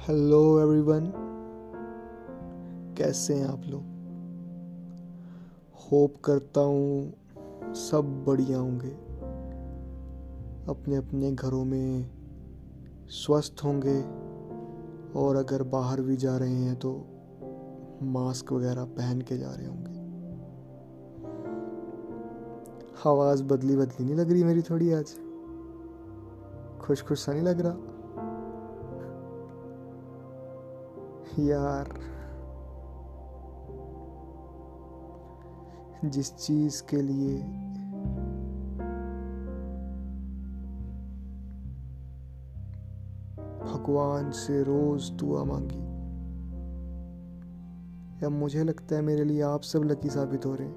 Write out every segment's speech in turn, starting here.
Hello everyone, कैसे हैं आप लोग? होप करता हूँ सब बढ़िया होंगे। अपने अपने घरों में स्वस्थ होंगे और अगर बाहर भी जा रहे हैं तो मास्क वगैरह पहन के जा रहे होंगे। आवाज़ बदली बदली नहीं लग रही मेरी थोड़ी आज? खुश खुश सा नहीं लग रहा? यार। जिस चीज़ के लिए भगवान से रोज दुआ मांगी, या मुझे लगता है मेरे लिए आप सब लकी साबित हो रहे हैं।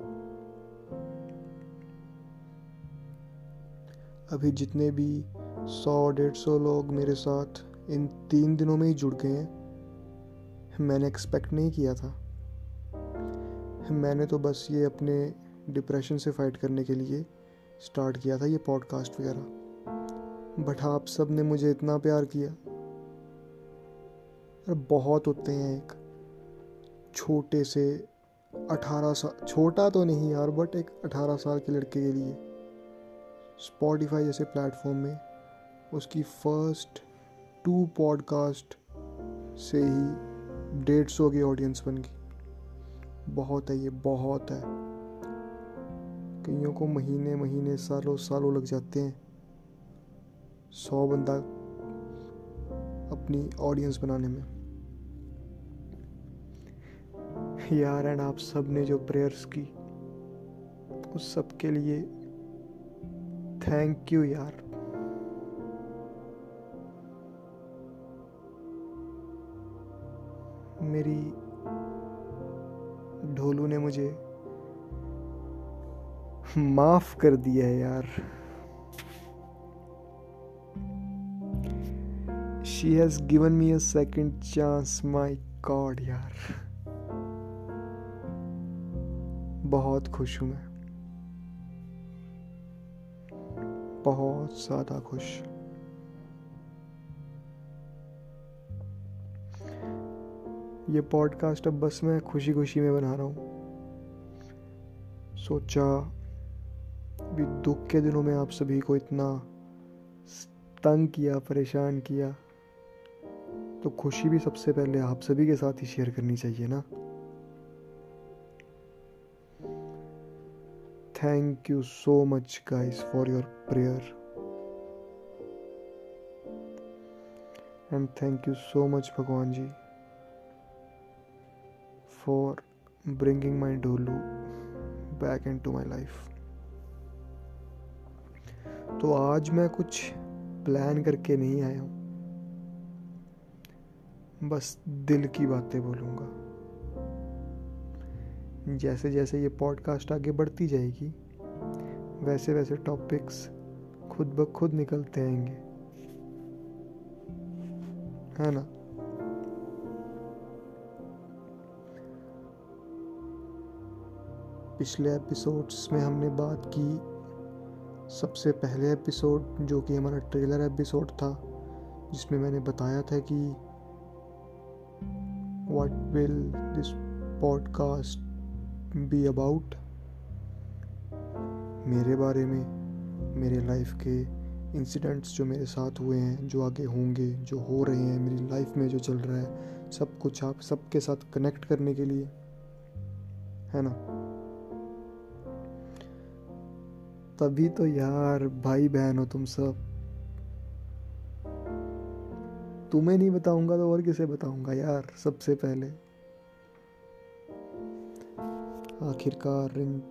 अभी जितने भी सौ डेढ़ सौ लोग मेरे साथ इन तीन दिनों में ही जुड़ गए हैं। मैंने एक्सपेक्ट नहीं किया था। मैंने तो बस ये अपने डिप्रेशन से फाइट करने के लिए स्टार्ट किया था, ये पॉडकास्ट वगैरह। बट आप सबने मुझे इतना प्यार किया। अरे बहुत होते हैं एक छोटे से अठारह साल छोटा तो नहीं यार बट एक अठारह साल के लड़के के लिए। स्पॉटिफाई जैसे प्लेटफॉर्म में उसकी फ़र्स्ट टू पॉडकास्ट से ही डेढ़ सौ की ऑडियंस बन गई। बहुत है ये, बहुत है। कईयों को महीने महीने, सालों सालों लग जाते हैं। सौ बंदा अपनी ऑडियंस बनाने में। यार एंड आप सबने जो प्रेयर्स की, उस सब के लिए थैंक यू यार। मेरी ढोलू ने मुझे माफ़ कर दिया है यार। She has given me a second chance my god यार। बहुत खुश हूँ मैं। बहुत ज़्यादा खुश। ये पॉडकास्ट अब बस मैं खुशी खुशी में बना रहा हूँ। सोचा भी दुख के दिनों में आप सभी को इतना तंग किया, परेशान किया तो खुशी भी सबसे पहले आप सभी के साथ ही शेयर करनी चाहिए ना। Thank you so much guys for your prayer and thank you so much भगवान जी। For bringing my Dolu back into my life. तो आज मैं कुछ प्लान करके नहीं आया हूँ। बस दिल की बातें बोलूँगा। जैसे जैसे ये पॉडकास्ट आगे बढ़ती जाएगी वैसे वैसे टॉपिक्स खुद ब खुद निकलते आएँगे। है ना? पिछले एपिसोड्स में हमने बात की। सबसे पहले एपिसोड जो कि हमारा ट्रेलर एपिसोड था, जिसमें मैंने बताया था कि what will this podcast be about मेरे बारे में, मेरे लाइफ के इंसिडेंट्स जो मेरे साथ हुए हैं, जो आगे होंगे, जो हो रहे हैं, मेरी लाइफ में जो चल रहा है, सब कुछ आप सबके साथ कनेक्ट करने के लिए, है ना? तभी तो यार भाई बहन हो तुम सब। तुम्हें नहीं बताऊँगा तो और किसे बताऊँगा यार सबसे पहले। आखिरकार इन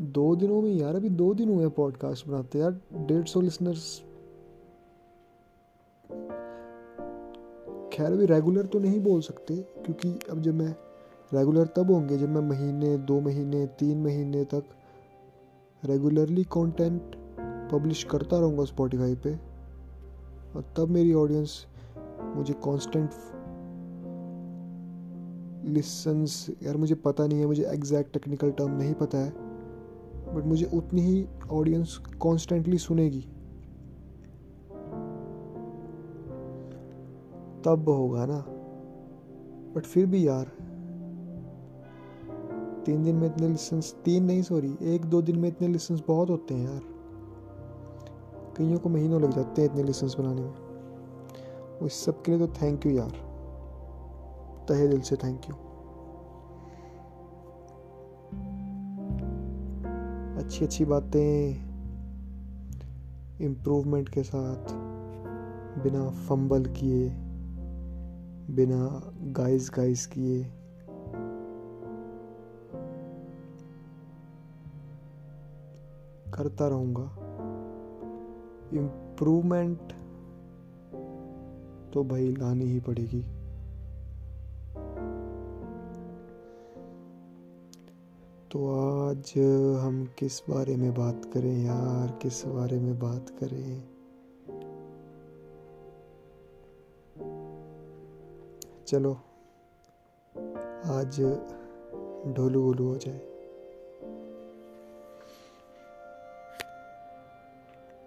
दो दिनों में यार अभी दो दिन हुए पॉडकास्ट बनाते यार डेढ़ सौ लिसनर्स खैर अभी रेगुलर तो नहीं बोल सकते क्योंकि अब जब मैं रेगुलर तब होंगे जब मैं महीने, दो महीने, तीन महीने तक रेगुलरली कंटेंट पब्लिश करता रहूँगा स्पॉटिफाई पे। और तब मेरी ऑडियंस मुझे कांस्टेंट लिसन्स यार मुझे पता नहीं है, मुझे एग्जैक्ट टेक्निकल टर्म नहीं पता है बट मुझे उतनी ही ऑडियंस कॉन्स्टेंटली सुनेगी। तब होगा ना। बट फिर भी यार तीन दिन में इतने लिसन्स तीन नहीं सॉरी एक दो दिन में इतने लिसन्स बहुत होते हैं यार। कईयों को महीनों लग जाते हैं इतने लिसन्स बनाने में। उस सब के लिए तो थैंक यू यार। तहे दिल से थैंक यू अच्छी अच्छी बातें इम्प्रूवमेंट के साथ, बिना फंबल किए, बिना गाइस गाइस किए। करता रहूँगा। इम्प्रूवमेंट तो भाई लानी ही पड़ेगी। तो आज हम किस बारे में बात करें यार? किस बारे में बात करें? चलो, आज ढोलू वोलू हो जाए।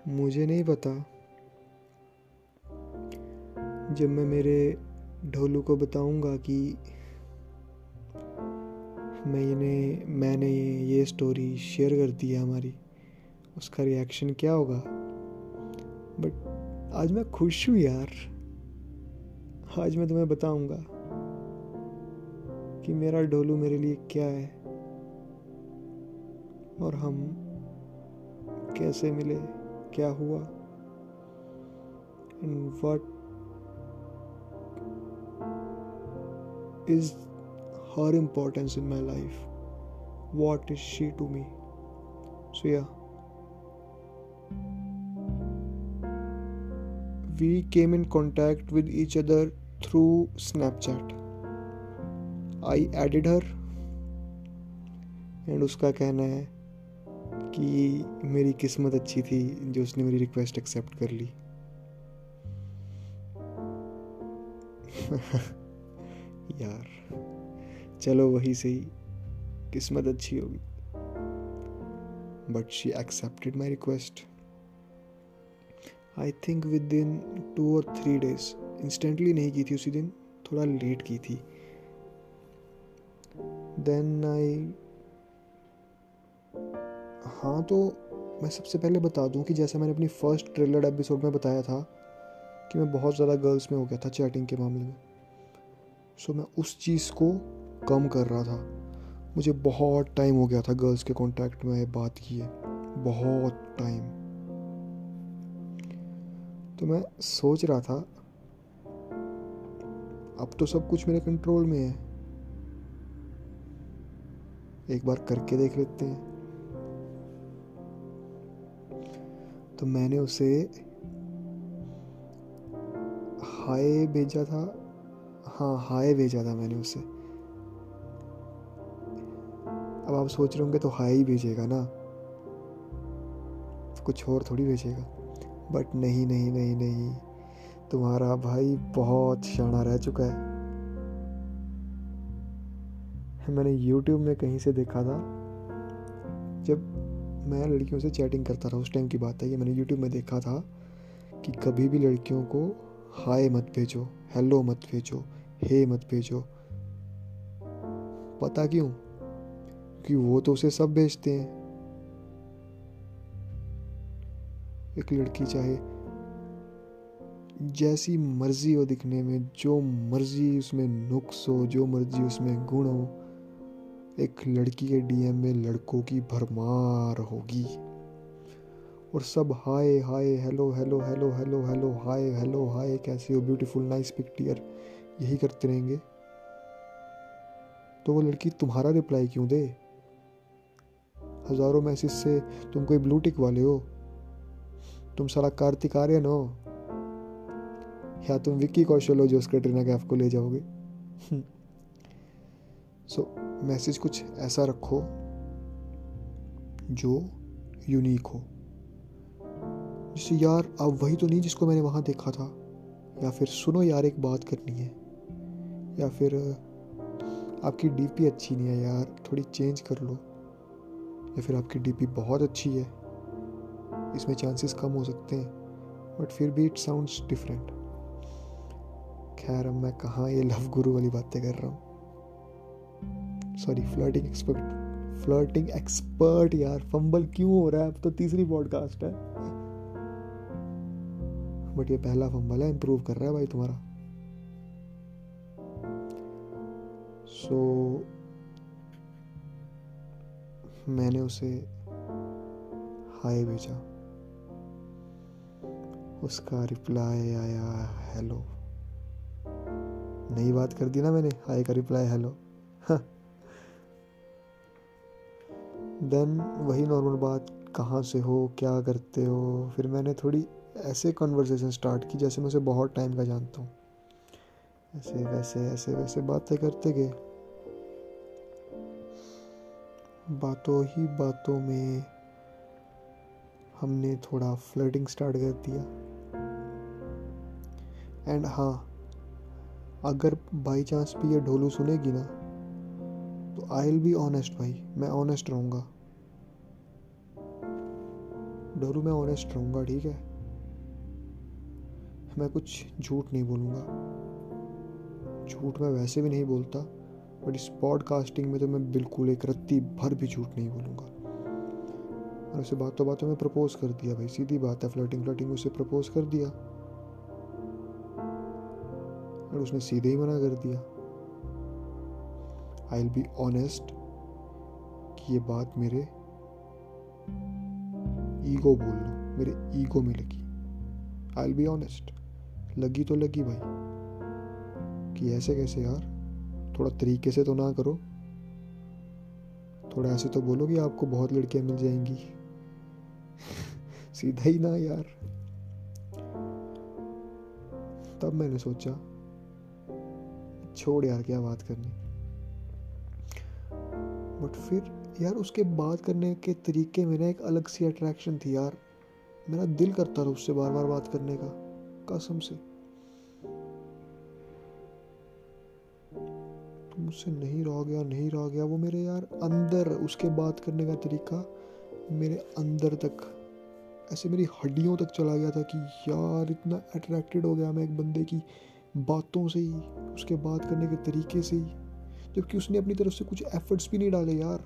मुझे नहीं पता। जब मैं मेरे ढोलू को बताऊँगा कि मैंने मैंने ये स्टोरी शेयर कर दी है हमारी, उसका रिएक्शन क्या होगा? बट आज मैं खुश हूँ यार। आज मैं तुम्हें बताऊँगा कि मेरा ढोलू मेरे लिए क्या है और हम कैसे मिले। क्या हुआ? In what is her importance in my life what is she to me so yeah we came in contact with each other through Snapchat I added her and उसका कहना है कि मेरी किस्मत अच्छी थी जो उसने मेरी रिक्वेस्ट एक्सेप्ट कर ली। यार, चलो वही सही, किस्मत अच्छी होगी। But she accepted my request I think within two और थ्री डेज़ इंस्टेंटली नहीं की थी उसी दिन, थोड़ा लेट की थी। देन आई हाँ तो मैं सबसे पहले बता दूँ कि जैसे मैंने अपनी फ़र्स्ट ट्रेलर एपिसोड में बताया था कि मैं बहुत ज़्यादा गर्ल्स में हो गया था चैटिंग के मामले में। सो मैं उस चीज़ को कम कर रहा था। मुझे बहुत टाइम हो गया था गर्ल्स के कांटेक्ट में बात किए। बहुत टाइम तो मैं सोच रहा था, अब तो सब कुछ मेरे कंट्रोल में है। एक बार करके देख लेते हैं। तो मैंने उसे हाय भेजा था। हाँ हाय भेजा था मैंने उसे। अब आप सोच रहे होंगे तो हाय ही भेजेगा ना। कुछ और थोड़ी भेजेगा। बट नहीं नहीं नहीं नहीं। तुम्हारा भाई बहुत शाना रह चुका है। मैंने YouTube में कहीं से देखा था, जब मैं लड़कियों से चैटिंग करता रहा, उस टाइम की बात है, ये मैंने YouTube में देखा था कि कभी भी लड़कियों को हाय मत भेजो हेलो मत भेजो हे मत भेजो। पता क्यों? कि वो तो उसे सब भेजते हैं। एक लड़की चाहे जैसी मर्ज़ी हो दिखने में, जो मर्ज़ी उसमें नुक्स हो, जो मर्ज़ी उसमें गुण हो एक लड़की के डीएम में लड़कों की भरमार होगी। और सब hi hi, hello hello hello hello hello, hi hello, hi, कैसे हो ब्यूटीफुल, नाइस पिक्टियर यही करते रहेंगे। तो वो लड़की तुम्हारा रिप्लाई क्यों दे? हज़ारों मैसेज से तुम कोई ब्लू टिक वाले हो। तुम सारा कार्तिक आर्यन हो। या तुम विक्की कौशल हो जो उस कटरीना कैफ को ले जाओगे? सो मैसेज कुछ ऐसा रखो जो यूनिक हो। जैसे, यार, अब वही तो नहीं जिसको मैंने वहाँ देखा था। या फिर, सुनो यार, एक बात करनी है। या फिर, आपकी डीपी अच्छी नहीं है यार, थोड़ी चेंज कर लो। या फिर, आपकी डीपी बहुत अच्छी है। इसमें चांसेस कम हो सकते हैं बट फिर भी इट साउंड्स डिफरेंट खैर, अब मैं कहाँ ये लव गुरु वाली बातें कर रहा हूँ। Sorry flirting expert flirting expert यार फंबल क्यों हो रहा है? अब तो तीसरी पॉडकास्ट है। बट ये पहला फंबल है इंप्रूव कर रहा है भाई तुम्हारा। सो so, मैंने उसे हाय भेजा। उसका रिप्लाई आया हेलो नई बात कर दी ना मैंने हाय का रिप्लाई हेलो देन वही नॉर्मल बात, कहाँ से हो, क्या करते हो? फिर मैंने थोड़ी ऐसे कन्वर्सेशन स्टार्ट की जैसे मैं उसे बहुत टाइम का जानता हूँ। ऐसे, वैसे ऐसे, वैसे बातें करते गए। बातों ही बातों में हमने थोड़ा फ्लर्टिंग स्टार्ट कर दिया। एंड हाँ अगर बाई चांस भी ये ढोलू सुनेगी ना तो आई विल बी ऑनेस्ट भाई, मैं ऑनेस्ट रहूँगा। ढोलू मैं ऑनेस्ट रहूँगा, ठीक है? मैं कुछ झूठ नहीं बोलूँगा। झूठ मैं वैसे भी नहीं बोलता बट इस पॉडकास्टिंग में तो मैं बिल्कुल एक रत्ती भर भी झूठ नहीं बोलूँगा। और उसे बातों बातों में प्रपोज कर दिया भाई, सीधी बात है फ्लर्टिंग फ्लर्टिंग उसे प्रपोज कर दिया। और उसने सीधे ही मना कर दिया। आई बी ऑनेस्ट कि ये बात मेरे ईगो बोल लो मेरे ईगो में लगी। आई बी ऑनेस्ट लगी तो लगी भाई। कि ऐसे कैसे यार? थोड़ा तरीके से तो ना करो। थोड़ा ऐसे तो बोलो कि आपको बहुत लड़कियाँ मिल जाएँगी। सीधा ही ना यार। तब मैंने सोचा, छोड़ यार, क्या बात करनी। बट फिर, यार उसके बात करने के तरीके में ना एक अलग सी अट्रैक्शन थी यार। मेरा दिल करता था उससे बार बार बात करने का, कसम से। मुझसे नहीं रह गया नहीं रह गया वो मेरे यार अंदर, उसके बात करने का तरीका मेरे अंदर तक, ऐसे मेरी हड्डियों तक चला गया था कि यार इतना अट्रैक्टेड हो गया मैं एक बंदे की बातों से ही, उसके बात करने के तरीके से ही। जबकि उसने अपनी तरफ़ से कुछ एफर्ट्स भी नहीं डाले यार।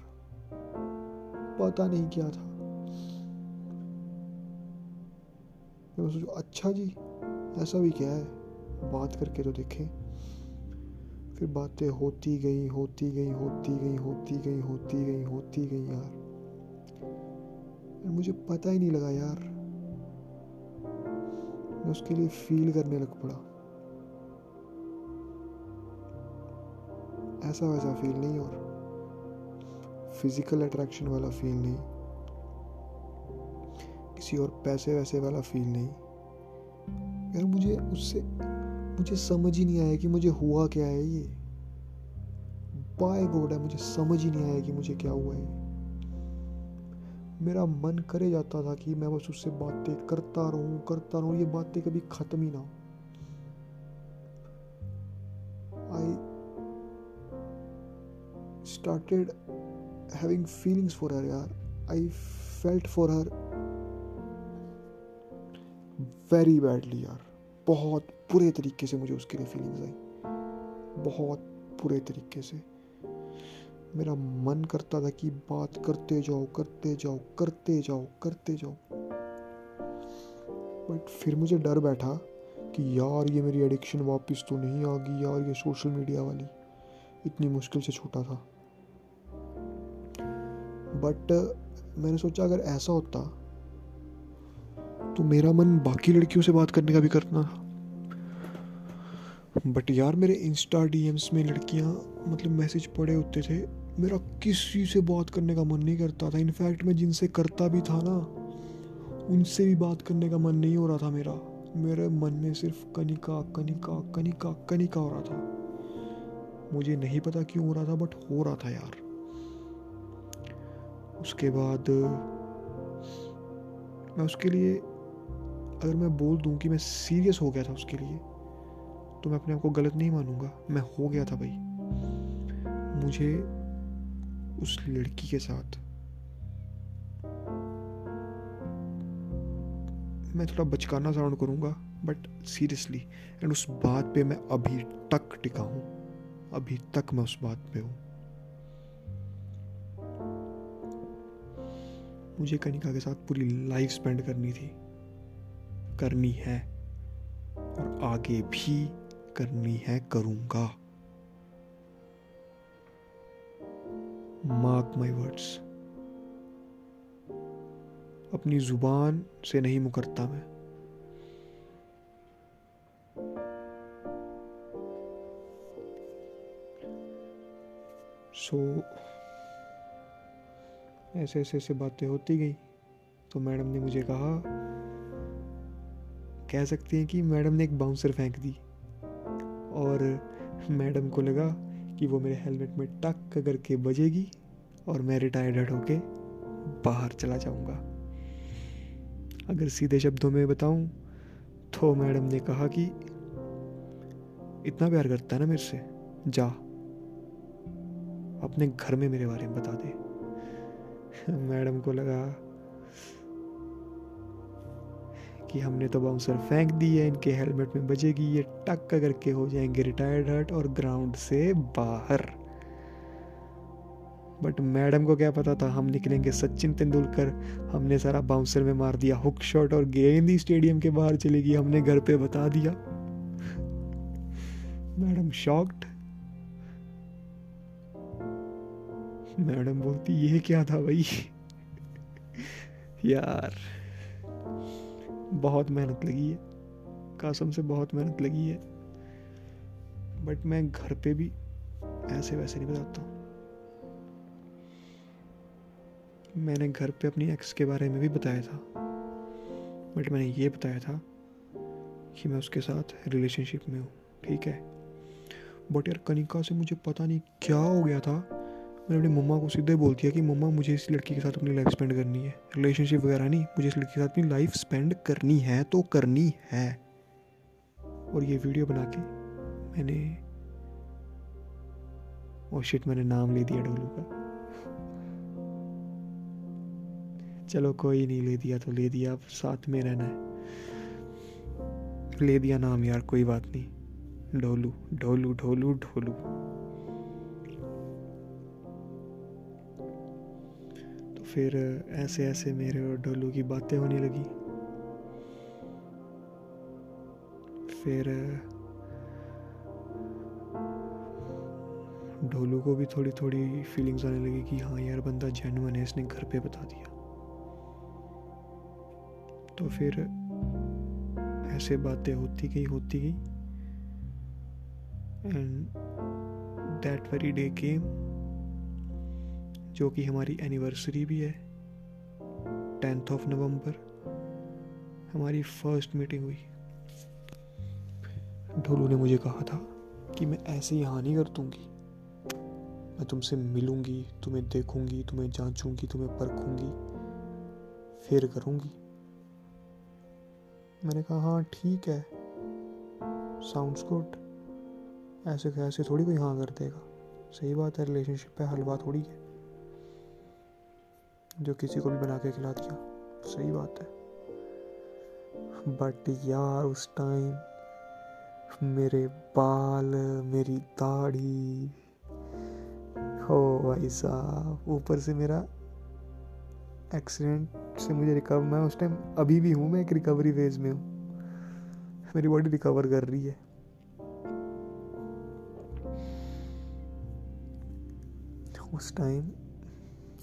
पता नहीं क्या था। मैं सोचू अच्छा जी, ऐसा भी क्या है? बात करके तो देखें। फिर बातें होती गई होती गई होती गई होती गई होती गई होती गई यार। मुझे पता ही नहीं लगा यार। मैं उसके लिए फील करने लग पड़ा। ऐसा वैसा फील नहीं और फ़िज़िकल अट्रैक्शन वाला फील नहीं। किसी और पैसे वैसे वाला फील नहीं। यार मुझे उससे, मुझे समझ ही नहीं आया कि मुझे हुआ क्या है ये। बाय गॉड है मुझे समझ ही नहीं आया कि मुझे क्या हुआ है। मेरा मन करे जाता था कि मैं बस उससे बातें करता रहूँ करता रहूँ, ये बातें कभी खत्म ही ना हो। Started having feelings for her, yaar. I felt for her very badly यार बहुत बुरे तरीके से मुझे उसके लिए फीलिंग्स आई। बहुत बुरे तरीके से। मेरा मन करता था कि बात करते जाओ करते जाओ करते जाओ करते जाओ। बट फिर मुझे डर बैठा कि यार ये मेरी एडिक्शन वापस तो नहीं आ गई, यार ये सोशल मीडिया वाली इतनी मुश्किल से छूटा था। बट मैंने सोचा अगर ऐसा होता तो मेरा मन बाकी लड़कियों से बात करने का भी करना बट यार, मेरे इंस्टा डीएम्स में लड़कियाँ मतलब मैसेज पड़े होते थे, मेरा किसी से बात करने का मन नहीं करता था। इनफैक्ट मैं जिनसे करता भी था ना, उनसे भी बात करने का मन नहीं हो रहा था मेरा। मेरे मन में सिर्फ़ कनिका कनिका कनिका कनिका हो रहा था। मुझे नहीं पता क्यों हो रहा था बट हो रहा था यार। उसके बाद, मैं उसके लिए, अगर मैं बोल दूँ कि मैं सीरियस हो गया था उसके लिए तो मैं अपने आप को गलत नहीं मानूँगा। मैं हो गया था भाई। मुझे उस लड़की के साथ मैं थोड़ा बचकाना साउंड करूँगा बट सीरियसली एंड उस बात पे मैं अभी तक टिका हूँ। अभी तक मैं उस बात पे हूँ। मुझे कनिका के साथ पूरी लाइफ स्पेंड करनी थी। करनी है और आगे भी करनी है करूँगा। मार्क माई वर्ड्स अपनी ज़ुबान से नहीं मुकरता मैं। सो so, ऐसे ऐसे ऐसे बातें होती गई। तो मैडम ने मुझे कहा, कह सकते हैं कि मैडम ने एक बाउंसर फेंक दी। और मैडम को लगा कि वो मेरे हेलमेट में टक करके बजेगी और मैं रिटायर्ड होके बाहर चला जाऊँगा। अगर सीधे शब्दों में बताऊँ तो मैडम ने कहा कि, इतना प्यार करता है ना मेरे से, जा, अपने घर में मेरे बारे में बता दे। मैडम को लगा कि हमने तो बाउंसर फेंक दी है, इनके हेलमेट में बजेगी, ये टक करके हो जाएँगे रिटायर्ड हर्ट और ग्राउंड से बाहर। बट मैडम को क्या पता था, हम निकलेंगे सचिन तेंदुलकर, हमने सारा बाउंसर में मार दिया, हुक शॉट और गेंद ही स्टेडियम के बाहर चलेगी, हमने घर पे बता दिया। मैडम शॉक्ड मैडम बोलती, ये क्या था भाई? यार, बहुत मेहनत लगी है। कासम से बहुत मेहनत लगी है। बट मैं घर पे भी ऐसे वैसे नहीं बताता मैंने घर पे अपनी एक्स के बारे में भी बताया था। बट मैंने ये बताया था कि मैं उसके साथ रिलेशनशिप में हूँ, ठीक है? बट यार कनिका से मुझे पता नहीं क्या हो गया था। मैंने अपनी मम्मा को सीधे बोल दिया कि, मम्मा, मुझे इस लड़की के साथ अपनी लाइफ स्पेंड करनी है। रिलेशनशिप वगैरह नहीं, मुझे इस लड़की के साथ अपनी लाइफ स्पेंड करनी है तो करनी है। और ये वीडियो बना के मैंने ओ शिट मैंने नाम ले दिया डोलू का। चलो, कोई नहीं, ले दिया तो ले दिया, अब साथ में रहना है। ले दिया नाम, यार, कोई बात नहीं। ढोलू ढोलू ढोलू ढोलू फिर ऐसे ऐसे मेरे और डोलू की बातें होने लगी। फिर ढोलू को भी थोड़ी थोड़ी फीलिंग्स आने लगी कि हाँ यार, बंदा जेनुअन है, इसने घर पे बता दिया। तो फिर ऐसे बातें होती गई होती गई। And that very day came जो कि हमारी एनिवर्सरी भी है टेंथ ऑफ़ नवंबर हमारी फ़र्स्ट मीटिंग हुई। ढोलू ने मुझे कहा था कि मैं ऐसे यहाँ नहीं कर दूँगी। मैं तुमसे मिलूँगी, तुम्हें देखूँगी, तुम्हें जांचूँगी, तुम्हें परखूँगी, फिर करूँगी। मैंने कहा हाँ ठीक है। साउंड्स गुड ऐसे कैसे थोड़ी कोई हाँ कर देगा। सही बात है रिलेशनशिप पे हलवा थोड़ी है। जो किसी को भी बना के खिला दिया। सही बात है। बट यार, उस टाइम मेरे बाल, मेरी दाढ़ी, हो भाई साहब, ऊपर से मेरा एक्सीडेंट से मुझे रिकवर मैं उस टाइम अभी भी हूँ, मैं एक रिकवरी फ़ेज़ में हूँ। मेरी बॉडी रिकवर कर रही है। उस टाइम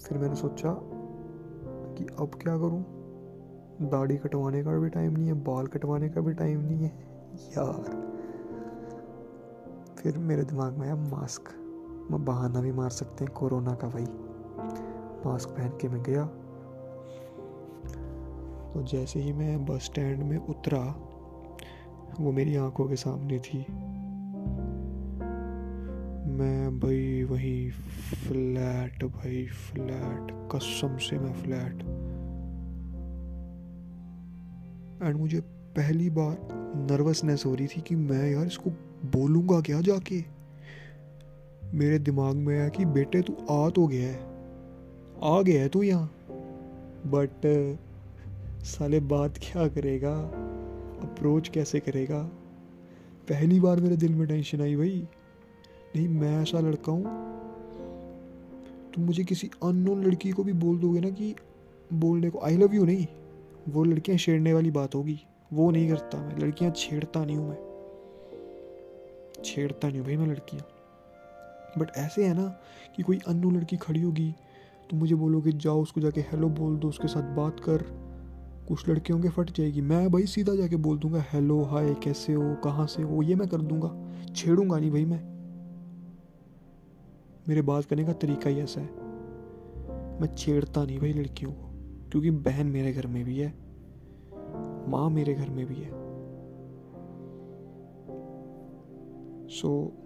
फिर मैंने सोचा कि अब क्या करूँ? दाढ़ी कटवाने का भी टाइम नहीं है, बाल कटवाने का भी टाइम नहीं है। यार। फिर मेरे दिमाग में आया मास्क मैं बहाना भी मार सकते हैं कोरोना का भाई। मास्क पहन के मैं गया। तो जैसे ही मैं बस स्टैंड में उतरा, वो मेरी आँखों के सामने थी। मैं भाई वही फ्लैट, भाई फ्लैट, कसम से मैं फ्लैट। एंड मुझे पहली बार नर्वसनेस हो रही थी कि मैं यार इसको बोलूँगा क्या जाके? मेरे दिमाग में आया कि बेटे तू आ तो गया है। आ गया है तू यहाँ। बट साले बात क्या करेगा? अप्रोच कैसे करेगा? पहली बार मेरे दिल में टेंशन आई भाई। नहीं, मैं ऐसा लड़का हूँ। तुम मुझे किसी अननोन लड़की को भी बोल दोगे ना कि बोलने को आई लव यू नहीं, वो लड़कियाँ छेड़ने वाली बात होगी। वो नहीं करता मैं, लड़कियाँ छेड़ता नहीं हूँ मैं। छेड़ता नहीं हूँ भाई मैं लड़कियाँ। बट ऐसे है ना कि कोई अन्नू लड़की खड़ी होगी तो मुझे बोलोगे, जाओ उसको जाके हेलो बोल दो, उसके साथ बात कर। कुछ लड़कियों के फट जाएगी। मैं भाई सीधा जाके बोल दूँगा हेलो हाय कैसे हो, कहाँ से हो? ये मैं कर दूँगा। छेड़ूँगा नहीं भाई मैं। मेरे बात करने का तरीका ही ऐसा है। मैं छेड़ता नहीं भाई लड़कियों को क्योंकि बहन मेरे घर में भी है माँ मेरे घर में भी है। सो so,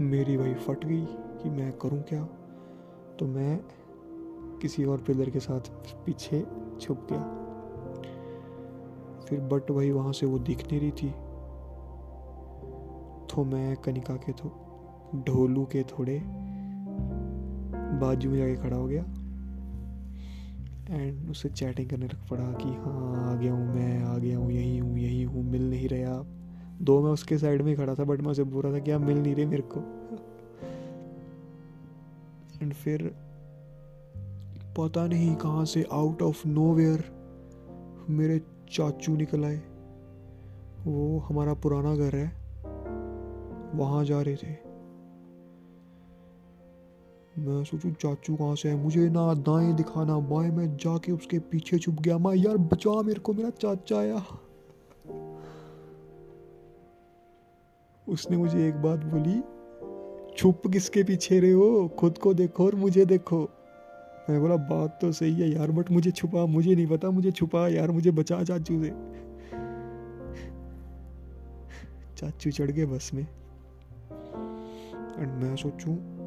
मेरी वही फट गई कि मैं करूँ क्या? तो मैं किसी और पिलर के साथ पीछे छुप गया। फिर बट वही वहाँ से वो दिख नहीं रही थी। तो मैं कनिका के तो ढोलू के थोड़े बाजू में जाके खड़ा हो गया। एंड उससे चैटिंग करने लग पड़ा कि हाँ आ गया हूँ मैं, आ गया हूँ, यही हूँ यही हूँ, मिल नहीं रहे आप। दो मैं उसके साइड में खड़ा था बट मैं उसे बोल रहा था कि आप मिल नहीं रहे मेरे को। एंड फिर पता नहीं कहाँ से आउट ऑफ़ नो मेरे चाचू निकल आए। वो हमारा पुराना घर है, वहाँ जा रहे थे। मैं सोचू, चाचू कहाँ से है? मुझे ना दाएँ दिखाना, बाएँ मैं जाके उसके पीछे छुप गया। मैं, यार बचा मेरे को, मेरा चाचा आया। उसने मुझे एक बात बोली, छुप किसके पीछे रहे हो? खुद को देखो और मुझे देखो। मैं बोला, बात तो सही है यार, बट मुझे छुपा, मुझे नहीं पता, मुझे छुपा यार, मुझे बचा चाचू से। चाचू चढ़ गए बस में। एंड मैं सोचूं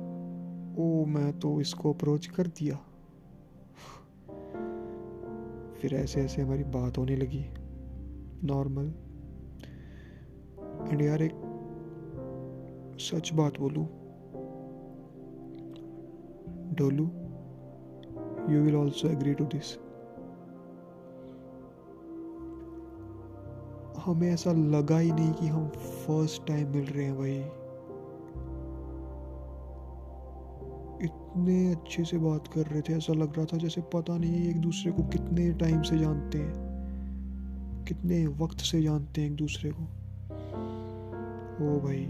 ओ, मैं तो इसको अप्रोच कर दिया। फिर ऐसे ऐसे हमारी बात होने लगी। नॉर्मल एंड यार एक सच बात बोलू। Dolu you will also agree to this हमें ऐसा लगा ही नहीं कि हम फ़र्स्ट टाइम मिल रहे हैं भाई। इतने अच्छे से बात कर रहे थे, ऐसा लग रहा था जैसे पता नहीं एक दूसरे को कितने टाइम से जानते हैं, कितने वक्त से जानते हैं एक दूसरे को। ओ भाई।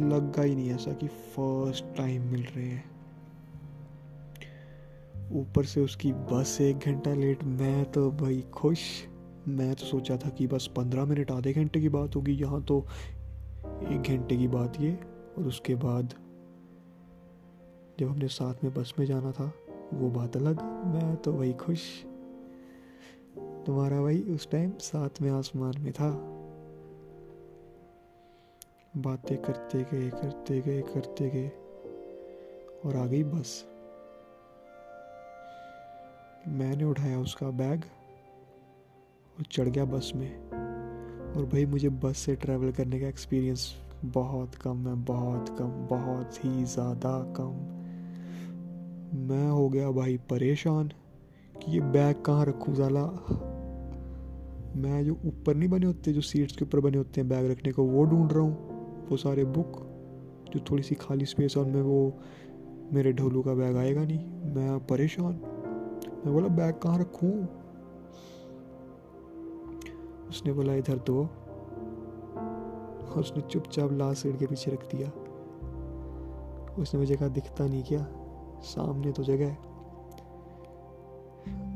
लगा ही नहीं ऐसा कि फ़र्स्ट टाइम मिल रहे हैं। ऊपर से उसकी बस एक घंटा लेट मैं तो भाई खुश। मैं तो सोचा था कि बस पंद्रह मिनट आधे घंटे की बात होगी, यहाँ तो एक घंटे की बात ये, और उसके बाद जब हमने साथ में बस में जाना था, वो बात अलग, मैं तो वही खुश। तुम्हारा भाई उस टाइम साथ में आसमान में था। बातें करते गए करते गए करते गए, और आ गई बस। मैंने उठाया उसका बैग और चढ़ गया बस में। और भाई मुझे बस से ट्रैवल करने का एक्सपीरियंस बहुत कम है, बहुत कम, बहुत ही ज़्यादा कम। मैं हो गया भाई परेशान कि ये बैग कहाँ रखूँ ज़ाला मैं जो ऊपर नहीं बने होते, जो सीट्स के ऊपर बने होते हैं बैग रखने को, वो ढूंढ रहा हूँ। वो सारे बुक जो थोड़ी सी खाली स्पेस और में वो मेरे ढोलू का बैग आएगा नहीं। मैं परेशान। मैं बोला बैग कहाँ रखूँ? उसने बोला, इधर दो। और उसने चुपचाप लाल सीट के पीछे रख दिया। उसने मुझे कहा, दिखता नहीं क्या? सामने तो जगह है।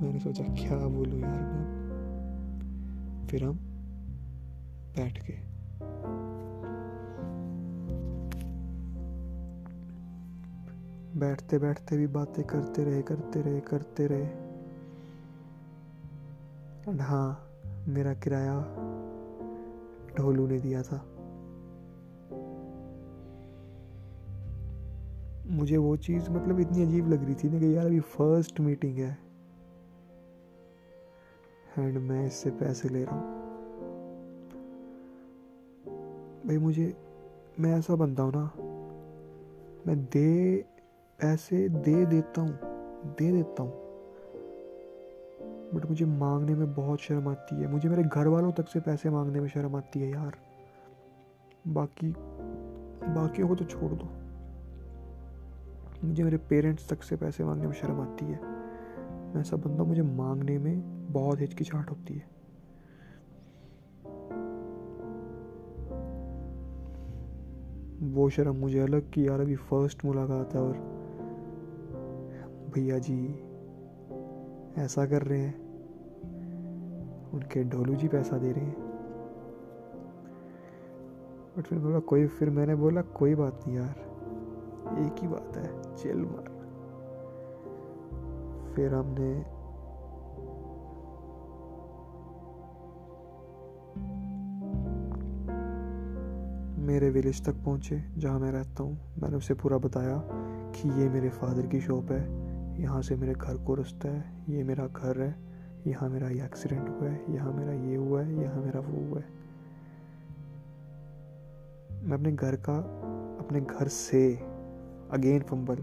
मैंने सोचा, क्या बोलूँ यार मैं? फिर हम बैठ गए। बैठते बैठते भी बातें करते रहे करते रहे करते रहे। हाँ मेरा किराया ढोलू ने दिया था। मुझे वो चीज़ मतलब इतनी अजीब लग रही थी ना कि यार अभी फ़र्स्ट मीटिंग है। एंड मैं इससे पैसे ले रहा हूँ। भाई मुझे, मैं ऐसा बनता हूँ ना, मैं दे, पैसे दे देता हूँ, दे देता हूँ। बट मुझे मांगने में बहुत शर्म आती है। मुझे मेरे घर वालों तक से पैसे मांगने में शर्म आती है यार। बाकी बाकी को तो छोड़ दो। मुझे मेरे पेरेंट्स तक से पैसे मांगने में शर्म आती है। मैं ऐसा बंदा मुझे मांगने में बहुत हिचकिचाहट होती है। वो शर्म मुझे अलग की यार, अभी फ़र्स्ट मुलाकात है और भैया जी ऐसा कर रहे हैं। उनके ढोलू जी पैसा दे रहे हैं। बट फिर बोला, कोई, फिर मैंने बोला, कोई बात नहीं यार, एक ही बात है चिल मार। फिर हमने मेरे विलेज तक पहुँचे, जहाँ मैं रहता हूँ। मैंने उसे पूरा बताया कि ये मेरे फादर की शॉप है। यहाँ से मेरे घर को रास्ता है, ये मेरा घर है, यहाँ मेरा ये एक्सीडेंट हुआ है, यहाँ मेरा ये हुआ है, यहाँ मेरा वो हुआ है। मैं अपने घर का, अपने घर से अगेन फंबल,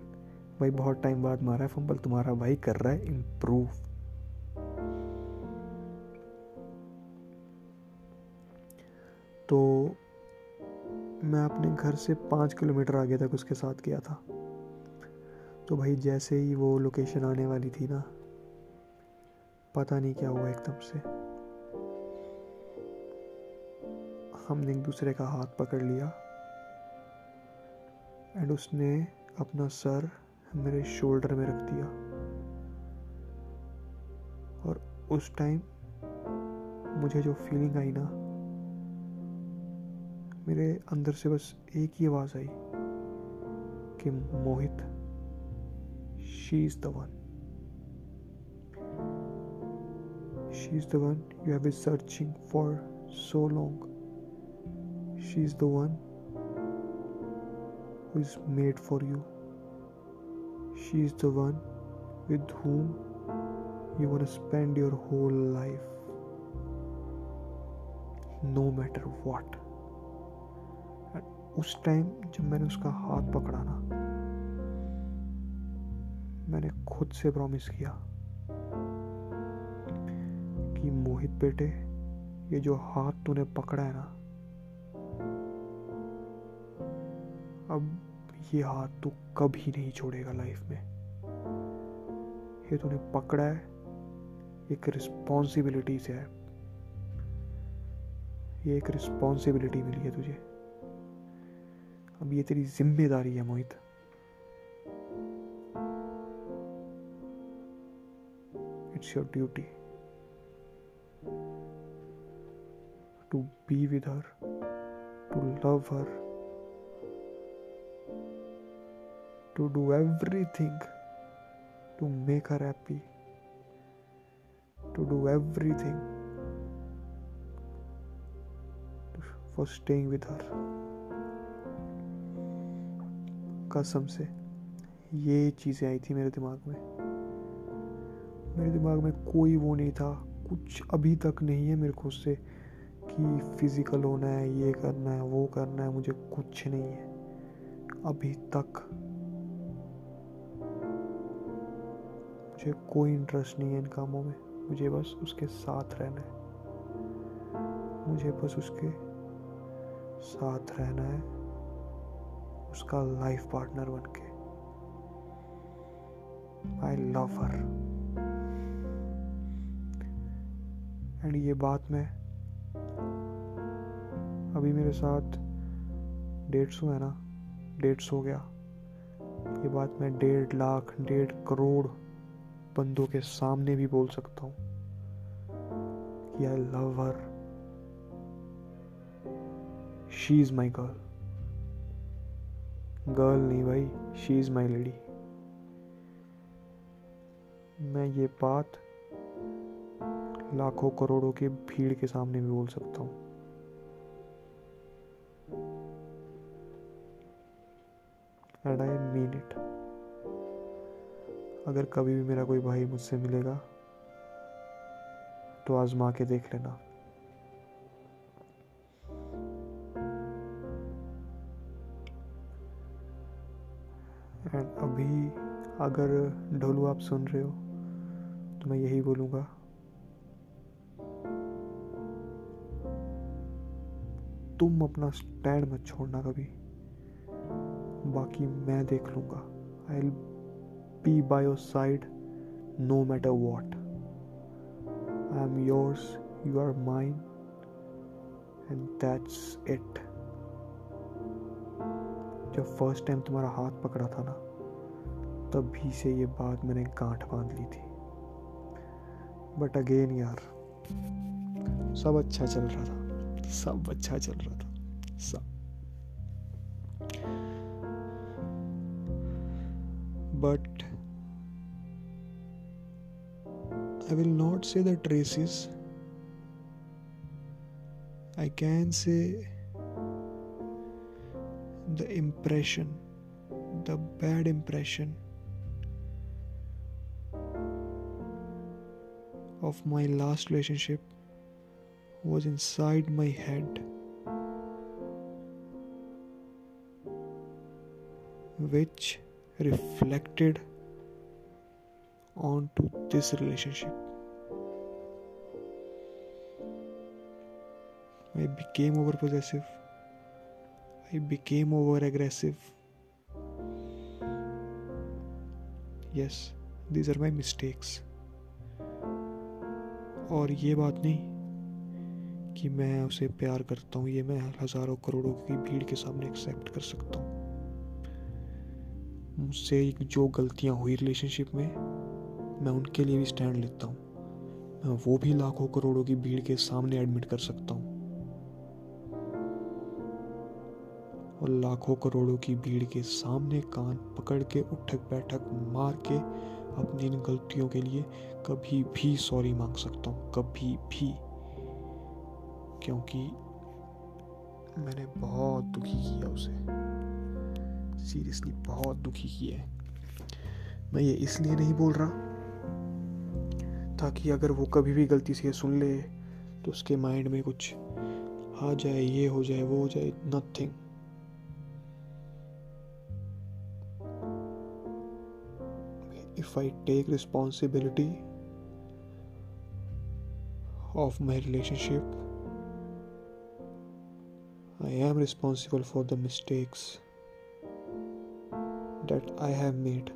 भाई बहुत टाइम बाद मारा है फंबल, तुम्हारा भाई कर रहा है इम्प्रूव तो मैं अपने घर से पाँच किलोमीटर आगे तक उसके साथ गया था। तो भाई जैसे ही वो लोकेशन आने वाली थी ना, पता नहीं क्या हुआ एकदम से। हमने एक दूसरे का हाथ पकड़ लिया एंड उसने अपना सर मेरे शोल्डर में रख दिया। और उस टाइम मुझे जो फीलिंग आई ना, मेरे अंदर से बस एक ही आवाज़ आई कि Mohit She is the one she is the one you have been searching for so long she is the one who is made for you. She is the one with whom you want to spend your whole life, no matter what. उस time जब मैंने उसका हाथ पकड़ा ना मैंने खुद से प्रॉमिस किया कि मोहित बेटे, ये जो हाथ तूने पकड़ा है ना, अब ये हाथ तू कभी नहीं छोड़ेगा लाइफ में। ये तूने पकड़ा है, एक रिस्पॉन्सिबिलिटी से है। ये एक रिस्पॉन्सिबिलिटी मिली है तुझे। अब ये तेरी ज़िम्मेदारी है Mohit. It's your duty to be with her to love her to do everything to make her happy, to do everything for staying with her. कसम से ये चीज़ें आई थी मेरे दिमाग में मेरे दिमाग में कोई वो नहीं था, कुछ अभी तक नहीं है मेरे खुद से कि फ़िज़िकल होना है, ये करना है, वो करना है, मुझे कुछ नहीं है। अभी तक। मुझे कोई इंटरेस्ट नहीं है इन कामों में। मुझे बस उसके साथ रहना है। मुझे बस उसके साथ रहना है। उसका लाइफ पार्टनर बन के आई लव हर एंड ये बात मैं अभी मेरे साथ डेढ़ सौ है ना, डेढ़ सौ गया। ये बात मैं डेढ़ लाख, डेढ़ करोड़ बंदों के सामने भी बोल सकता हूँ कि I love her she is my girl girl नहीं भाई शी इज़ माई लेडी मैं ये बात लाखों करोड़ों की भीड़ के सामने भी बोल सकता हूँ। एंड आई मीन इट अगर कभी भी मेरा कोई भाई मुझसे मिलेगा तो आजमा के देख लेना। एंड अभी अगर ढोलू आप सुन रहे हो तो मैं यही बोलूँगा तुम अपना स्टैंड मत छोड़ना कभी। बाकी मैं देख लूँगा। I will be by your side no matter what I am yours you are mine and that's it जब फ़र्स्ट टाइम तुम्हारा हाथ पकड़ा था ना, तभी से ये बात मैंने गांठ बाँध ली थी। बट अगेन यार, सब अच्छा चल रहा था। सब अच्छा चल रहा था, सब। But I will not say the traces I can say the impression the bad impression of my last relationship was inside my head. Which reflected onto this relationship. I became over possessive. I became over aggressive. Yes, these are my mistakes. और ये बात नहीं कि मैं उसे प्यार करता हूँ, ये मैं हज़ारों करोड़ों की भीड़ के सामने एक्सेप्ट कर सकता हूँ। मुझसे जो गलतियाँ हुई रिलेशनशिप में, मैं उनके लिए भी स्टैंड लेता हूँ। मैं वो भी लाखों करोड़ों की भीड़ के सामने एडमिट कर सकता हूँ। और लाखों करोड़ों की भीड़ के सामने कान पकड़ के, उठक बैठक मार के, अपनी इन गलतियों के लिए कभी भी सॉरी मांग सकता हूँ, कभी भी। क्योंकि मैंने बहुत दुखी किया उसे। सीरियसली बहुत दुखी किया है। मैं ये इसलिए नहीं बोल रहा ताकि अगर वो कभी भी गलती से सुन ले तो उसके माइंड में कुछ आ जाए ये हो जाए वो हो जाए nothing if I take responsibility of my relationship, I am responsible for the mistakes that I have made.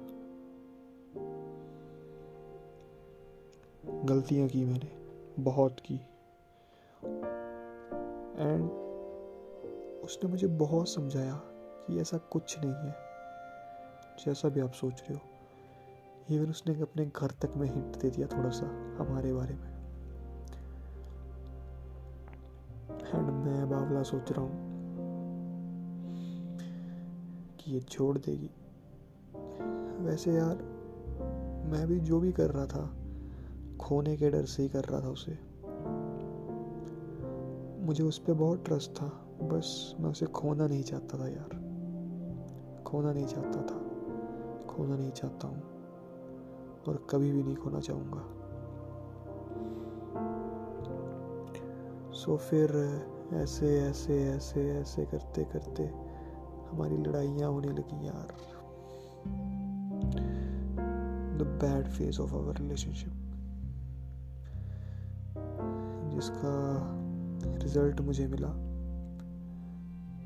गलतियाँ की मैंने, बहुत की। एंड उसने मुझे बहुत समझाया कि ऐसा कुछ नहीं है, जैसा भी आप सोच रहे हो। इवन उसने अपने घर तक में हिंट दे दिया थोड़ा सा, हमारे बारे में। मैं बावला सोच रहा हूँ कि ये छोड़ देगी। वैसे यार, मैं भी जो भी कर रहा था, खोने के डर से ही कर रहा था उसे। मुझे उस पर बहुत ट्रस्ट था, बस मैं उसे खोना नहीं चाहता था यार। खोना नहीं चाहता था, खोना नहीं चाहता हूँ, और कभी भी नहीं खोना चाहूँगा। सो फिर ऐसे ऐसे ऐसे ऐसे करते करते हमारी लड़ाइयाँ होने लगी यार। The bad phase of our relationship जिसका रिज़ल्ट मुझे मिला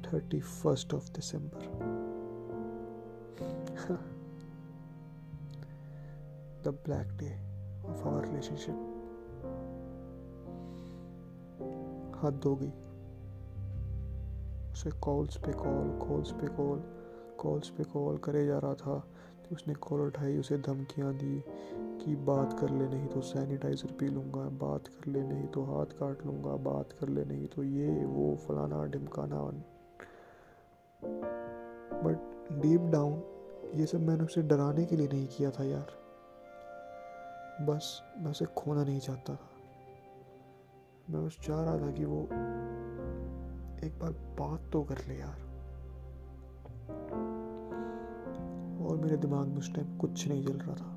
thirty first of December the black day of our relationship हद हो गई। उसे कॉल्स पे कॉल कॉल्स पे कॉल कॉल्स पे कॉल करे जा रहा था। कि उसने कॉल उठाई, उसे धमकियाँ दी कि बात कर ले, नहीं तो सैनिटाइज़र पी लूँगा, बात कर ले, नहीं तो हाथ काट लूँगा, बात कर ले, नहीं तो ये, वो, फलाना ढिमकाना बट डीप डाउन ये सब मैंने उसे डराने के लिए नहीं किया था यार। बस मैं उसे खोना नहीं चाहता था। मैं बस चाह रहा था कि वो एक बार बात तो कर ले यार। और मेरे दिमाग में उस टाइम कुछ नहीं चल रहा था।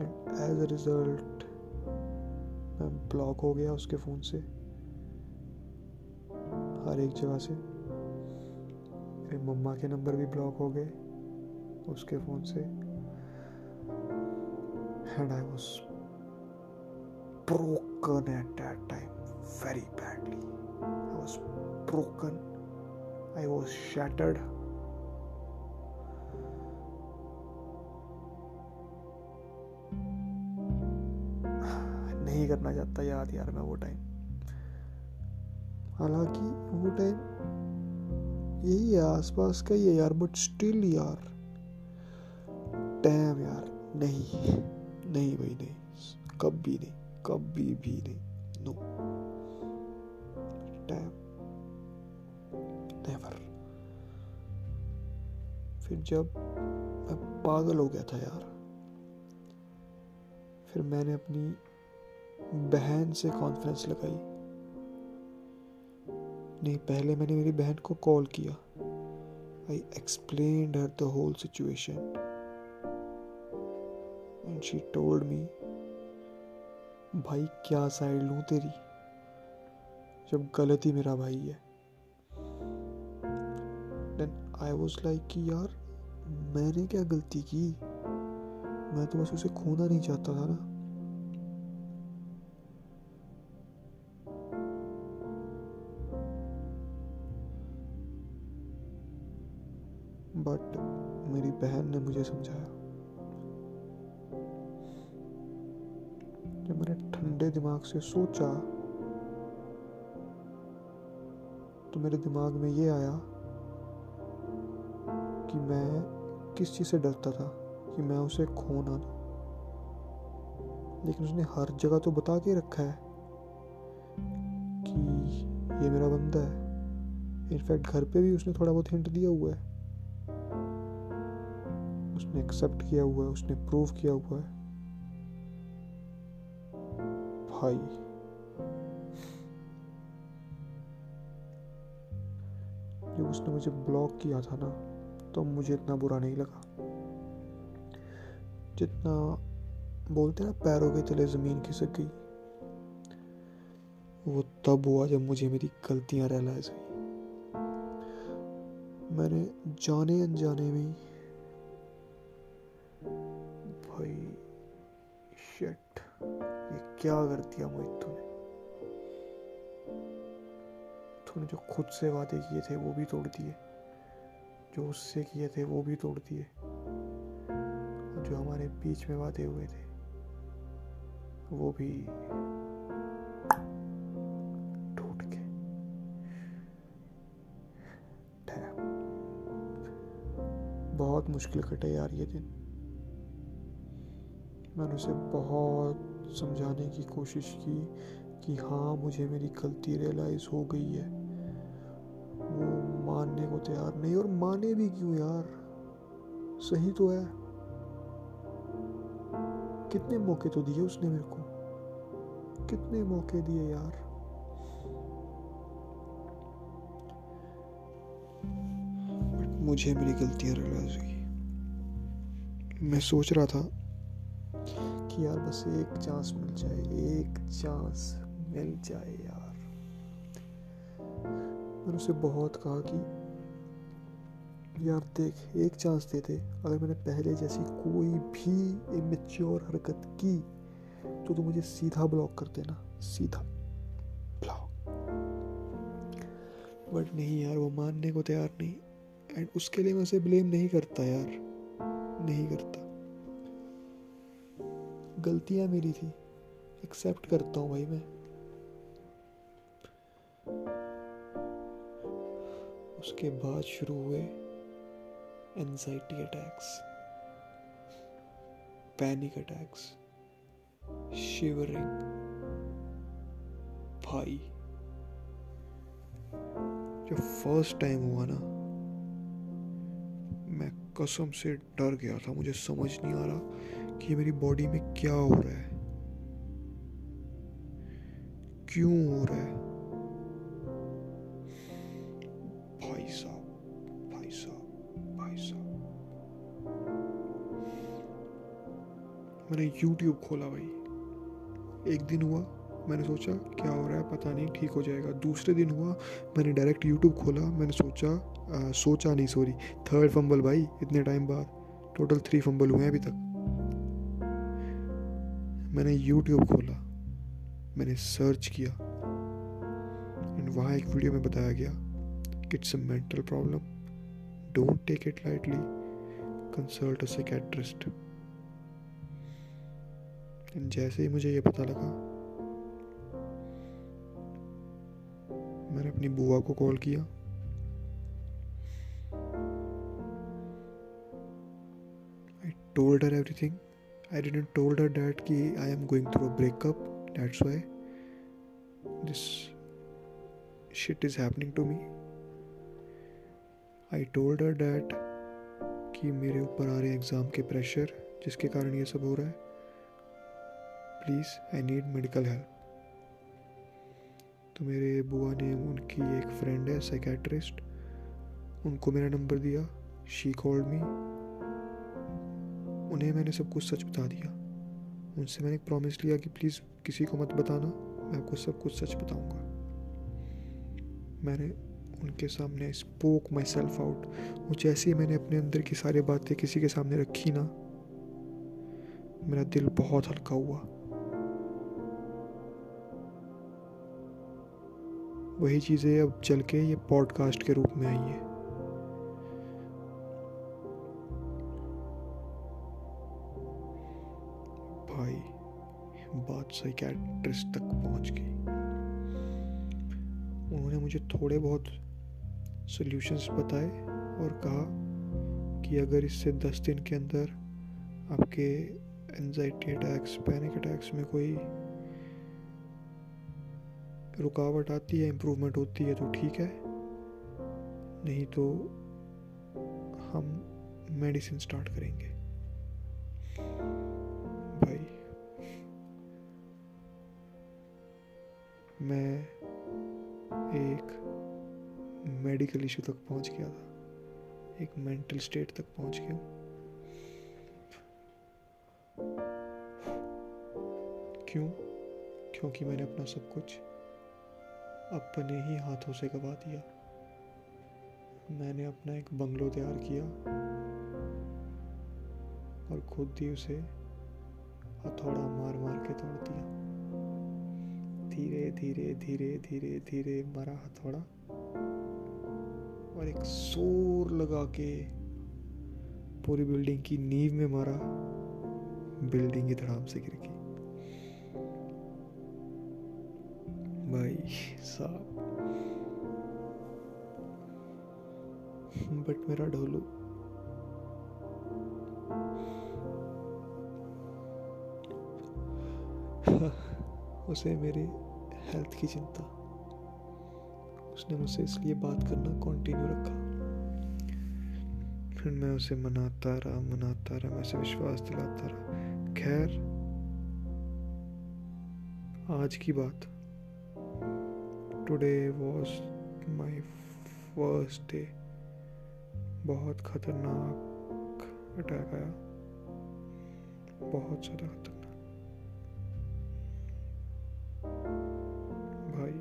एंड एज अ रिज़ल्ट मैं ब्लॉक हो गया उसके फ़ोन से। हर एक जगह से। मेरे मम्मा के नंबर भी ब्लॉक हो गए उसके फ़ोन से। And I was broken at that time very badly. I was broken. I was shattered. नहीं करना चाहता याद यार मैं वो टाइम हालाँकि वो टाइम यही है, आसपास का ही है यार बट स्टिल यार टैम यार, नहीं नहीं भाई, नहीं कभी नहीं, कभी भी नहीं टैम नेवर फिर जब मैं पागल हो गया था यार, फिर मैंने अपनी बहन से कॉन्फ्रेंस लगाई। नहीं, पहले मैंने मेरी बहन को कॉल किया। I explain her the whole situation and she told me भाई, क्या साइड लूँ तेरी? जब गलती मेरा भाई है। देन आई वॉज़ लाइक कि यार, मैंने क्या गलती की? मैं तो बस उसे खोना नहीं चाहता था ना। बट मेरी बहन ने मुझे समझाया। जब मैंने ठंडे दिमाग से सोचा तो मेरे दिमाग में ये आया कि मैं किस चीज़ से डरता था कि मैं उसे खो ना दूँ। लेकिन उसने हर जगह तो बता के रखा है कि ये मेरा बंदा है। इनफैक्ट घर पे भी उसने थोड़ा बहुत हिंट दिया हुआ है। उसने एक्सेप्ट किया हुआ है, उसने प्रूव किया हुआ है। भाई। उसने मुझे ब्लॉक किया था ना तो मुझे इतना बुरा नहीं लगा। जितना बोलते ना, पैरों के तले ज़मीन खिसक गई। वो तब हुआ जब मुझे मेरी गलतियाँ रियलाइज़ हुई। मैंने जाने अनजाने में भाई शिट ये क्या कर दिया मोहित तूने? तूने जो खुद से वादे किए थे, वो भी तोड़ दिए। जो उससे किए थे, वो भी तोड़ दिए। जो हमारे बीच में वादे हुए थे, वो भी टूट के बहुत मुश्किल कटे यार ये दिन। मैंने उसे बहुत समझाने की कोशिश की कि हाँ मुझे मेरी गलती रियलाइज़ हो गई है। मानने को तैयार नहीं, और माने भी क्यों यार? सही तो है। कितने मौके तो दिए उसने मेरे को। कितने मौके दिए यार। बट मुझे मेरी गलतियाँ रियलाइज़ हुई मैं सोच रहा था कि यार बस एक चांस मिल जाए, एक चांस मिल जाए यार। मैंने उसे बहुत कहा कि, यार देख, एक चांस दे दे। अगर मैंने पहले जैसी कोई भी इमेच्योर हरकत की तो तू मुझे सीधा ब्लॉक कर देना। सीधा ब्लॉक बट नहीं यार, वो मानने को तैयार नहीं। एंड उसके लिए मैं उसे ब्लेम नहीं करता यार। नहीं करता। गलतियाँ मेरी थी। एक्सेप्ट करता हूँ भाई मैं। उसके बाद शुरू हुए anxiety attacks panic attacks shivering भाई जो फ़र्स्ट टाइम हुआ ना, मैं कसम से डर गया था, मुझे समझ नहीं आ रहा कि मेरी बॉडी में क्या हो रहा है। क्यों हो रहा है? मैंने यूट्यूब खोला भाई। एक दिन हुआ मैंने सोचा क्या हो रहा है पता नहीं ठीक हो जाएगा। दूसरे दिन हुआ मैंने डायरेक्ट यूट्यूब खोला मैंने सोचा आ, सोचा नहीं सॉरी थर्ड फंबल भाई इतने टाइम बाद। टोटल थ्री फंबल हुए हैं अभी तक। मैंने यूट्यूब खोला मैंने सर्च किया एंड वहाँ एक वीडियो में बताया गया कि it's a mental problem don't take it lightly consult a psychiatrist जैसे ही मुझे ये पता लगा, मैंने अपनी बुआ को कॉल किया। I told her everything I didn't told her that कि I am going through a breakup that's why this shit is happening to me I told her that कि मेरे ऊपर आ रहे एग्ज़ाम के प्रेशर जिसके कारण ये सब हो रहा है। Please I need medical help तो मेरे बुआ ने उनकी एक फ्रेंड है साइकेट्रिस्ट उनको मेरा नंबर दिया शी कॉल्ड मी उन्हें मैंने सब कुछ सच बता दिया। उनसे मैंने प्रॉमिस लिया कि प्लीज़ किसी को मत बताना, मैं आपको सब कुछ सच बताऊँगा। मैंने उनके सामने स्पोक माई सेल्फ आउट वो जैसे ही मैंने अपने अंदर की सारी बातें किसी के सामने रखी ना, मेरा दिल बहुत हल्का हुआ। वही चीज़ें अब चल के ये पॉडकास्ट के रूप में आई है। भाई, बात साइकेट्रिस्ट तक पहुँच गई। उन्होंने मुझे थोड़े बहुत सॉल्यूशंस बताए और कहा कि अगर इससे दस दिन के अंदर आपके एनजाइटी अटैक्स पैनिक अटैक्स में कोई रुकावट आती है इम्प्रूवमेंट होती है तो ठीक है। नहीं तो हम मेडिसिन स्टार्ट करेंगे। भाई, मैं एक मेडिकल इशू तक पहुँच गया था। एक मेंटल स्टेट तक पहुँच गया क्यों? क्योंकि मैंने अपना सब कुछ अपने ही हाथों से गवा दिया। मैंने अपना एक बंगलो तैयार किया और खुद ही उसे हथौड़ा मार मार के तोड़ दिया। धीरे धीरे धीरे धीरे धीरे मरा हथौड़ा और एक ज़ोर लगा के पूरी बिल्डिंग की नींव में मारा। बिल्डिंग की धड़ाम से गिर गई। भाई। साहब। बट मेरा ढोलू। उसे मेरी हेल्थ की चिंता। उसने मुझसे इसलिए बात करना कंटिन्यू रखा। फिर मैं उसे मनाता रहा मनाता रहा, मैं उसे विश्वास दिलाता रहा। खैर, आज की बात today was my first day बहुत खतरनाक अटैक आया। बहुत ज़्यादा खतरनाक। भाई,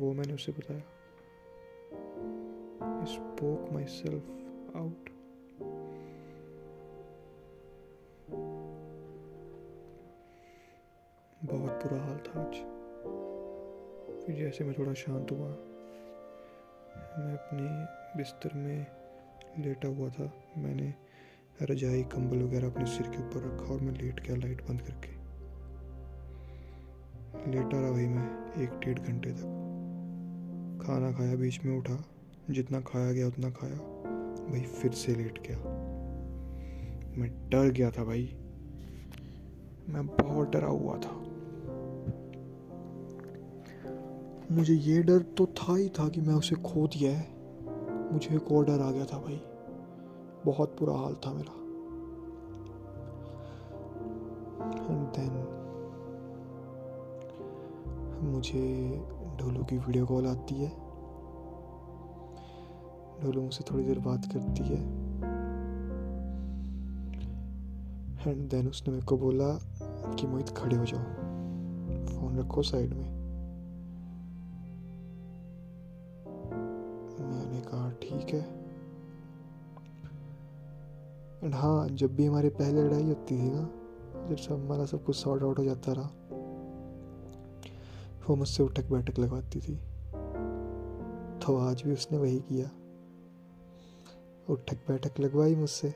वो मैंने उसे बताया। स्पोक माई सेल्फ आउट जैसे मैं थोड़ा शांत हुआ। मैं अपने बिस्तर में लेटा हुआ था। मैंने रजाई, कंबल वगैरह अपने सिर के ऊपर रखा और मैं लेट गया लाइट बंद करके। लेटा रहा भाई मैं एक डेढ़ घंटे तक। खाना खाया, बीच में उठा। जितना खाया गया उतना खाया। भाई फिर से लेट गया। मैं डर गया था भाई। मैं बहुत डरा हुआ था। मुझे ये डर तो था ही था कि मैं उसे खो दिया है। मुझे एक और डर आ गया था भाई। बहुत बुरा हाल था मेरा। एंड देन मुझे ढोलू की वीडियो कॉल आती है। ढोलू मुझसे थोड़ी देर बात करती है। एंड देन उसने मेरे को बोला कि मोहित खड़े हो जाओ। फ़ोन रखो साइड में। जब भी हमारी पहले लड़ाई होती थी ना, जब सब हमारा सब कुछ सॉर्ट आउट हो जाता रहा, वो मुझसे उठक बैठक लगवाती थी। तो आज भी उसने वही किया। उठक बैठक लगवाई मुझसे।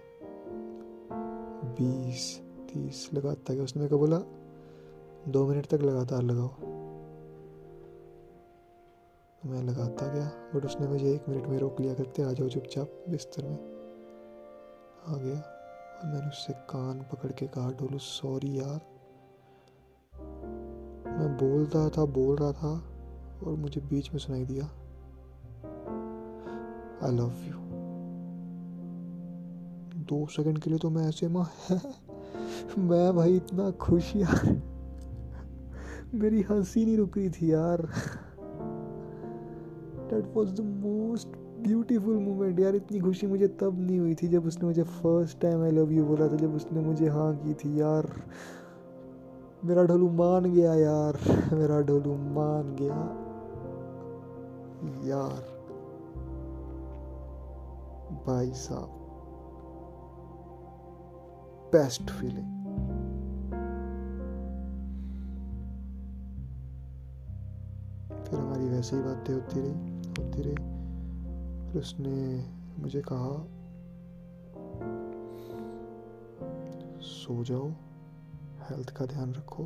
बीस, तीस लगाता गया। उसने मेरे को बोला, दो मिनट तक लगातार लगाओ। मैं लगाता गया बट उसने मुझे एक मिनट में रोक लिया करते, आ जाओ चुपचाप बिस्तर में। आ गया। और मैंने उससे कान पकड़ के कहा, डोलू सॉरी यार। मैं बोल रहा था, बोल रहा था और मुझे बीच में सुनाई दिया। आई लव यू दो सेकंड के लिए तो मैं ऐसे, माँ, मैं भाई इतना खुश यार। मेरी हँसी नहीं रुक रही थी यार। That was the most beautiful moment यार, इतनी खुशी मुझे तब नहीं हुई थी जब उसने मुझे first time I love you बोला था, जब उसने मुझे हाँ की थी यार। मेरा ढोलू मान गया यार, मेरा ढोलू मान गया यार। भाई साहब बेस्ट फीलिंग फिर हमारी वैसे ही बातें होती रही होती रही। फिर उसने मुझे कहा, सो जाओ हेल्थ का ध्यान रखो।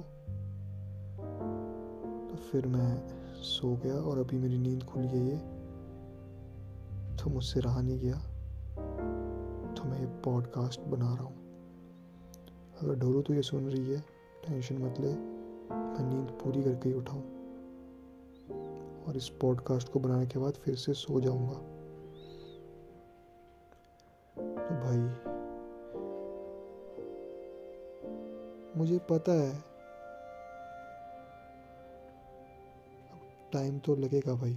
तो फिर मैं सो गया और अभी मेरी नींद खुल गई है तो मुझसे रहा नहीं गया। तो मैं ये पॉडकास्ट बना रहा हूँ। अगर ढोलू तो ये सुन रही है, टेंशन मत ले। मैं नींद पूरी करके ही उठाऊँ। और इस पॉडकास्ट को बनाने के बाद फिर से सो जाऊँगा। भाई मुझे पता है। टाइम तो लगेगा भाई।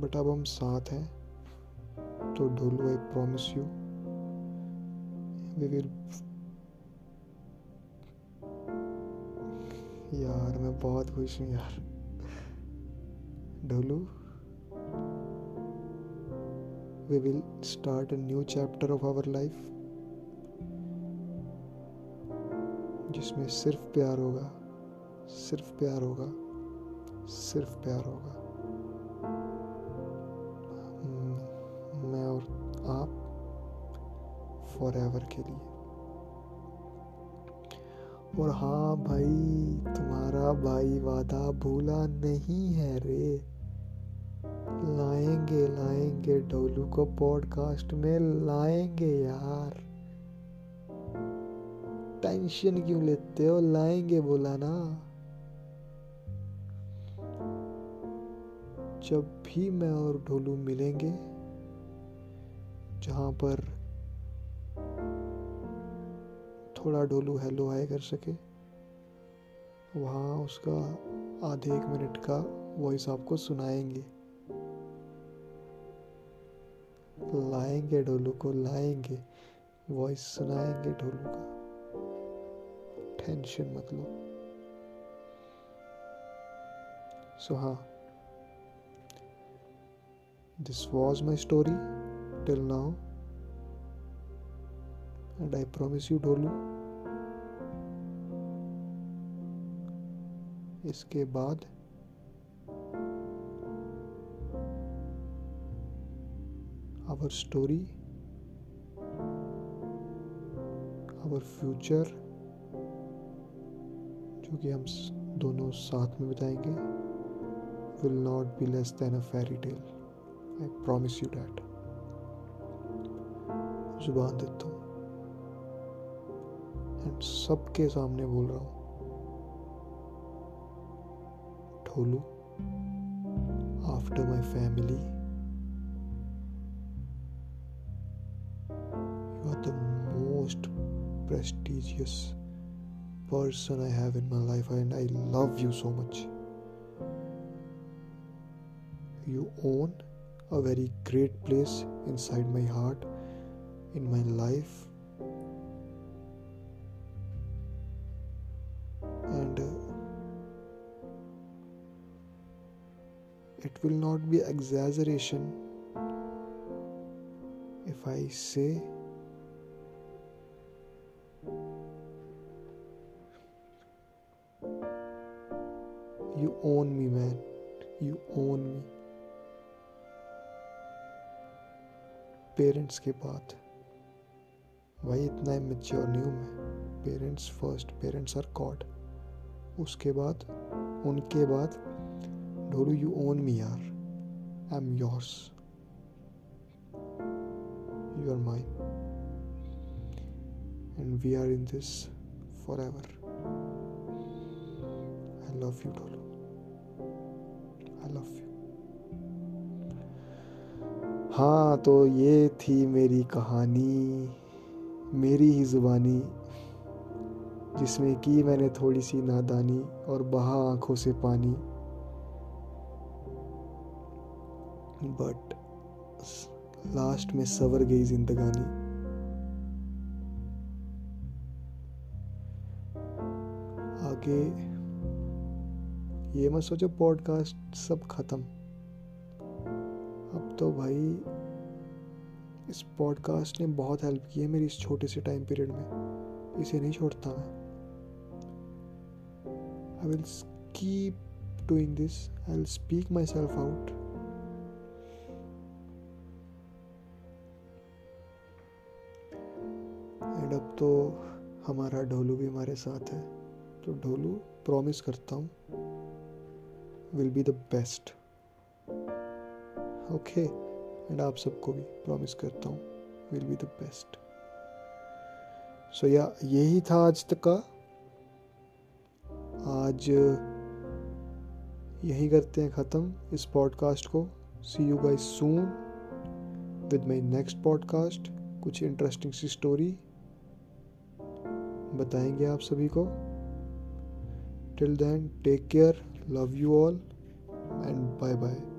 बट अब हम साथ हैं तो Dholu I promise you we will यार, मैं बहुत खुश हूँ यार। Dholu we will start a new chapter of our life जिसमें सिर्फ़ प्यार होगा सिर्फ़ प्यार होगा सिर्फ़ प्यार होगा। हम्म, मैं और आप फॉर एवर के लिए। और हाँ भाई तुम्हारा भाई वादा भूला नहीं है रे। लाएँगे लाएँगे डोलू को पॉडकास्ट में लाएँगे यार। टेंशन क्यों लेते हो? लाएँगे बोला ना। जब भी मैं और ढोलू मिलेंगे, जहाँ पर थोड़ा ढोलू हेलो हाय कर सके, वहाँ उसका आधे एक मिनट का वॉइस आपको सुनाएँगे। लाएँगे ढोलू को, लाएँगे वॉइस सुनाएँगे ढोलू का। टेंशन मत लो। सो हाँ। This was my story till now and I promise you Dholu, इसके बाद our story our future जो कि हम दोनों साथ में बताएँगे will not be less than a fairy tale I promise you that ज़ुबान देता हूँ एंड सबके सामने बोल रहा हूँ Dholu after my family about the most prestigious person I have in my life, and I love you so much. You own a very great place inside my heart, in my life. And uh, it will not be exaggeration if I say own me man you own me parents के बाद भाई, इतना immature नहीं हूँ मैं। Parents first parents are god उसके बाद, उनके बाद ढोलू यू ओन मी यार। I am yours you are mine and we are in this forever I love you Dholu I love you हाँ तो ये थी मेरी कहानी, मेरी ही ज़ुबानी, जिसमें की मैंने थोड़ी सी नादानी और बहा आँखों से पानी। बट लास्ट में सवर गई जिंदगानी। आगे ये मत सोचो पॉडकास्ट सब खत्म। अब तो भाई, इस पॉडकास्ट ने बहुत हेल्प की है मेरी इस छोटे से टाइम पीरियड में। इसे नहीं छोड़ता मैं। I will keep doing this I will speak myself out and अब तो हमारा ढोलू भी हमारे साथ है। तो ढोलू प्रॉमिस करता हूँ will be the best okay and आप सबको भी प्रॉमिस करता हूँ will be the best so yeah यही था आज तक का। आज, यही करते हैं ख़त्म इस पॉडकास्ट को। See you guys soon with my next podcast कुछ इंटरेस्टिंग सी स्टोरी बताएँगे आप सभी को। Till then take care love you all and bye bye